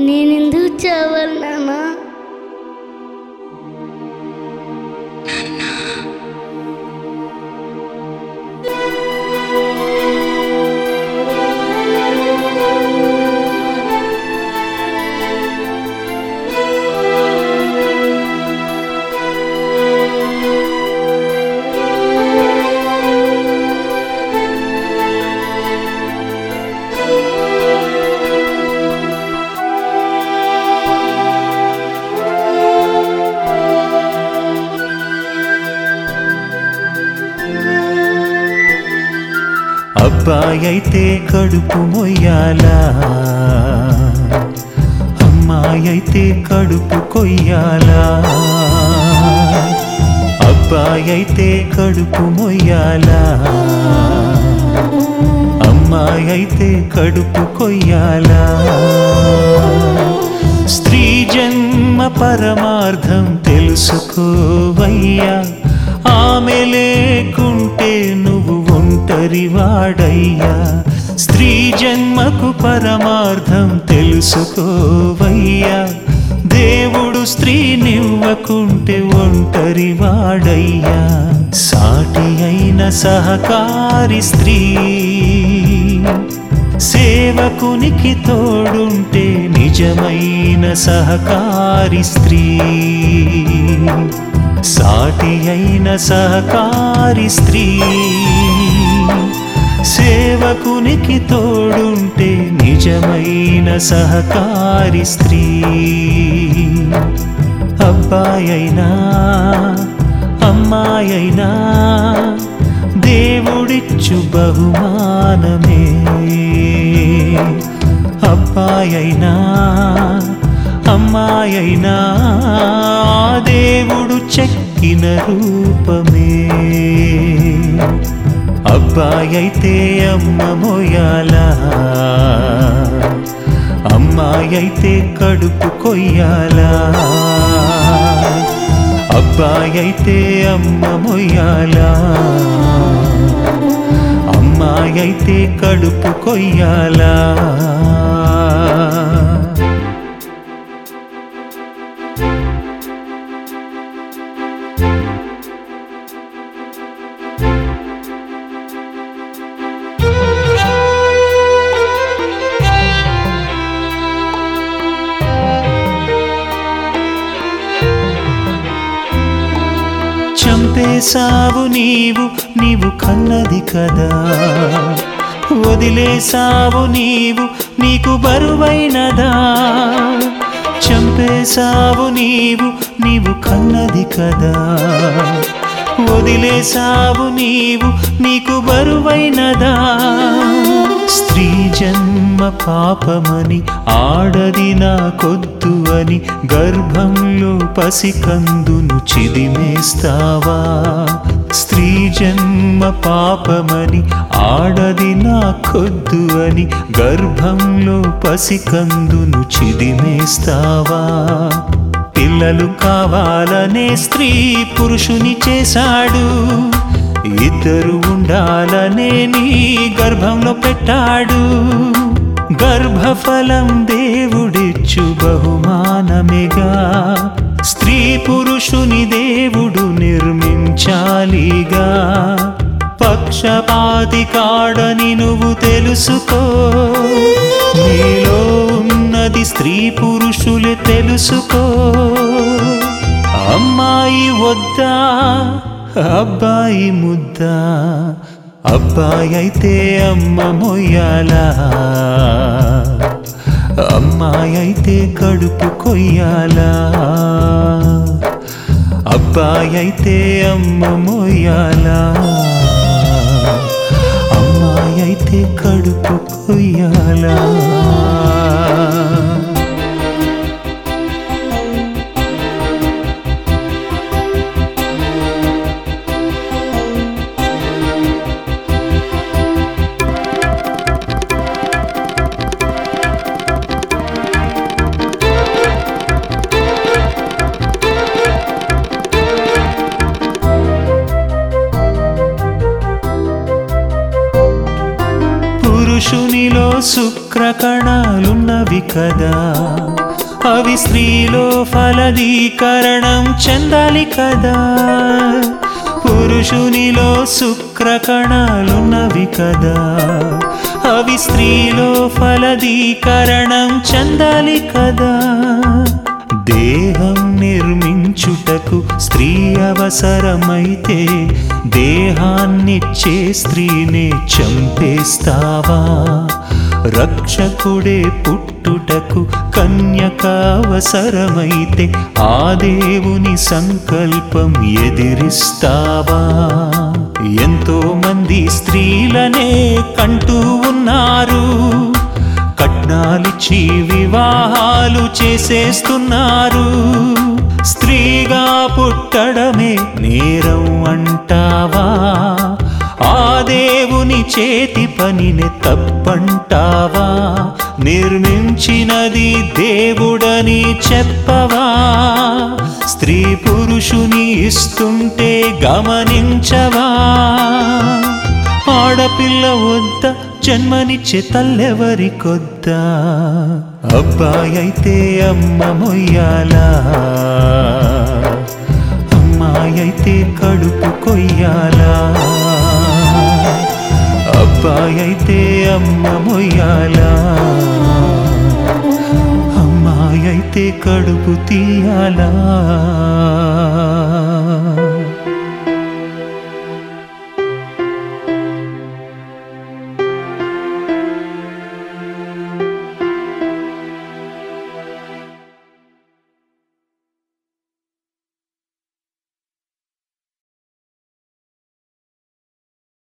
నేనెందుకు చావాలి నాన్న అబ్బాయి అయితే కడుపు మొయ్యాలా? అమ్మాయి అయితే కడుపు కొయ్యాలా? అబ్బాయి అయితే కడుపు మొయ్యాలా? అమ్మాయి అయితే కడుపు కొయ్యాలా? స్త్రీ జన్మ పరమార్థం తెలుసుకోవయ్యా. ఆమె లేకుంటే నువ్వు ఒంటరివాడయ్యా స్త్రీ జన్మకు పరమార్థం తెలుసుకోవయ్యా. దేవుడు స్త్రీనివ్వకుంటే ఒంటరి వాడయ్యా. సాటి అయిన సహకారి స్త్రీ. సేవకునికి తోడుంటే నిజమైన సహకారి స్త్రీ. సాటి అయిన సహకారి స్త్రీ. సేవకునికి తోడుంటే నిజమైన సహకారి స్త్రీ. అబ్బాయైనా అమ్మాయైనా దేవుడిచ్చు బహుమానమే. అబ్బాయైనా అమ్మాయైనా దేవుడు చెక్కిన రూపమే. అబ్బాయైతే అమ్మ మోయాలా అమ్మాయైతే కడుపు కొయ్యాలా? అబ్బాయైతే అమ్మ మొయ్యాలా? అమ్మాయైతే కడుపు కొయ్యాలా? చంపేశావు నీవు నీవు కన్నది కదా. వదిలేసావు నీవు నీకు బరువైనదా. చంపేశావు నీవు నీవు కన్నది కదా. వదిలేసావు నీవు నీకు బరువైనదా. స్త్రీ జన్మ పాపమని ఆడది నా కొద్దు అని గర్భంలో పసికందును చిదిమేస్తావా? స్త్రీ జన్మ పాపమని ఆడది నా కొద్దు అని గర్భంలో పసికందును చిదిమేస్తావా? పిల్లలు కావాలనే స్త్రీ పురుషుని చేశాడు ఇద్దరు ఉండాలనే నీ గర్భంలో పెట్టాడు. గర్భఫలం దేవుడిచ్చు బహుమానమిగా. స్త్రీ పురుషుని దేవుడు నిర్మించాలిగా. పక్షపాతి కాడని నువ్వు తెలుసుకో. నీలో ఉన్నది స్త్రీ పురుషులే తెలుసుకో. అమ్మాయి వద్దా అబ్బాయి ముద్దా అబ్బాయైతే అయితే అమ్మ మొయ్యాలా? అమ్మాయైతే అయితే కడుపు కొయ్యాల? అబ్బాయైతే అయితే అమ్మ మొయ్యాలా? అమ్మాయైతే అయితే కడుపు కొయ్యాలా? పురుషునిలో శుక్రకణాలున్నవి కదా. అవి స్త్రీలో ఫలదీకరణం చెందాలి కదా. పురుషునిలో శుక్రకణాలున్నవి కదా. అవి స్త్రీలో ఫలదీకరణం చెందాలి కదా. దేహం నిర్మించుటకు స్త్రీ అవసరమైతే దేహాన్నిచ్చే స్త్రీనే చంపేస్తావా? రక్షకుడే పుట్టుటకు కన్యక అవసరమైతే ఆ దేవుని సంకల్పం ఎదిరిస్తావా? ఎంతో మంది స్త్రీలనే కంటూ ఉన్నారు. కట్నాలిచ్చి వివాహాలు చేసేస్తున్నారు. స్త్రీగా పుట్టడమే నేరం అంటావా? ఆ దేవుని చేతి పనిని తప్పంటావా? నిర్మించినది దేవుడని చెప్పవా? స్త్రీ పురుషుని ఇస్తుంటే గమనించవా? ఆడపిల్ల వద్ద జన్మనిచ్చే తల్లెవరి కొద్దా? అబ్బాయి అయితే అమ్మ మొయ్యాలా. అమ్మాయి అయితే కడుపు కొయ్యాలా. అబ్బాయి అయితే అమ్మ మొయ్యాలా. అమ్మాయి అయితే కడుపు తీయాలా.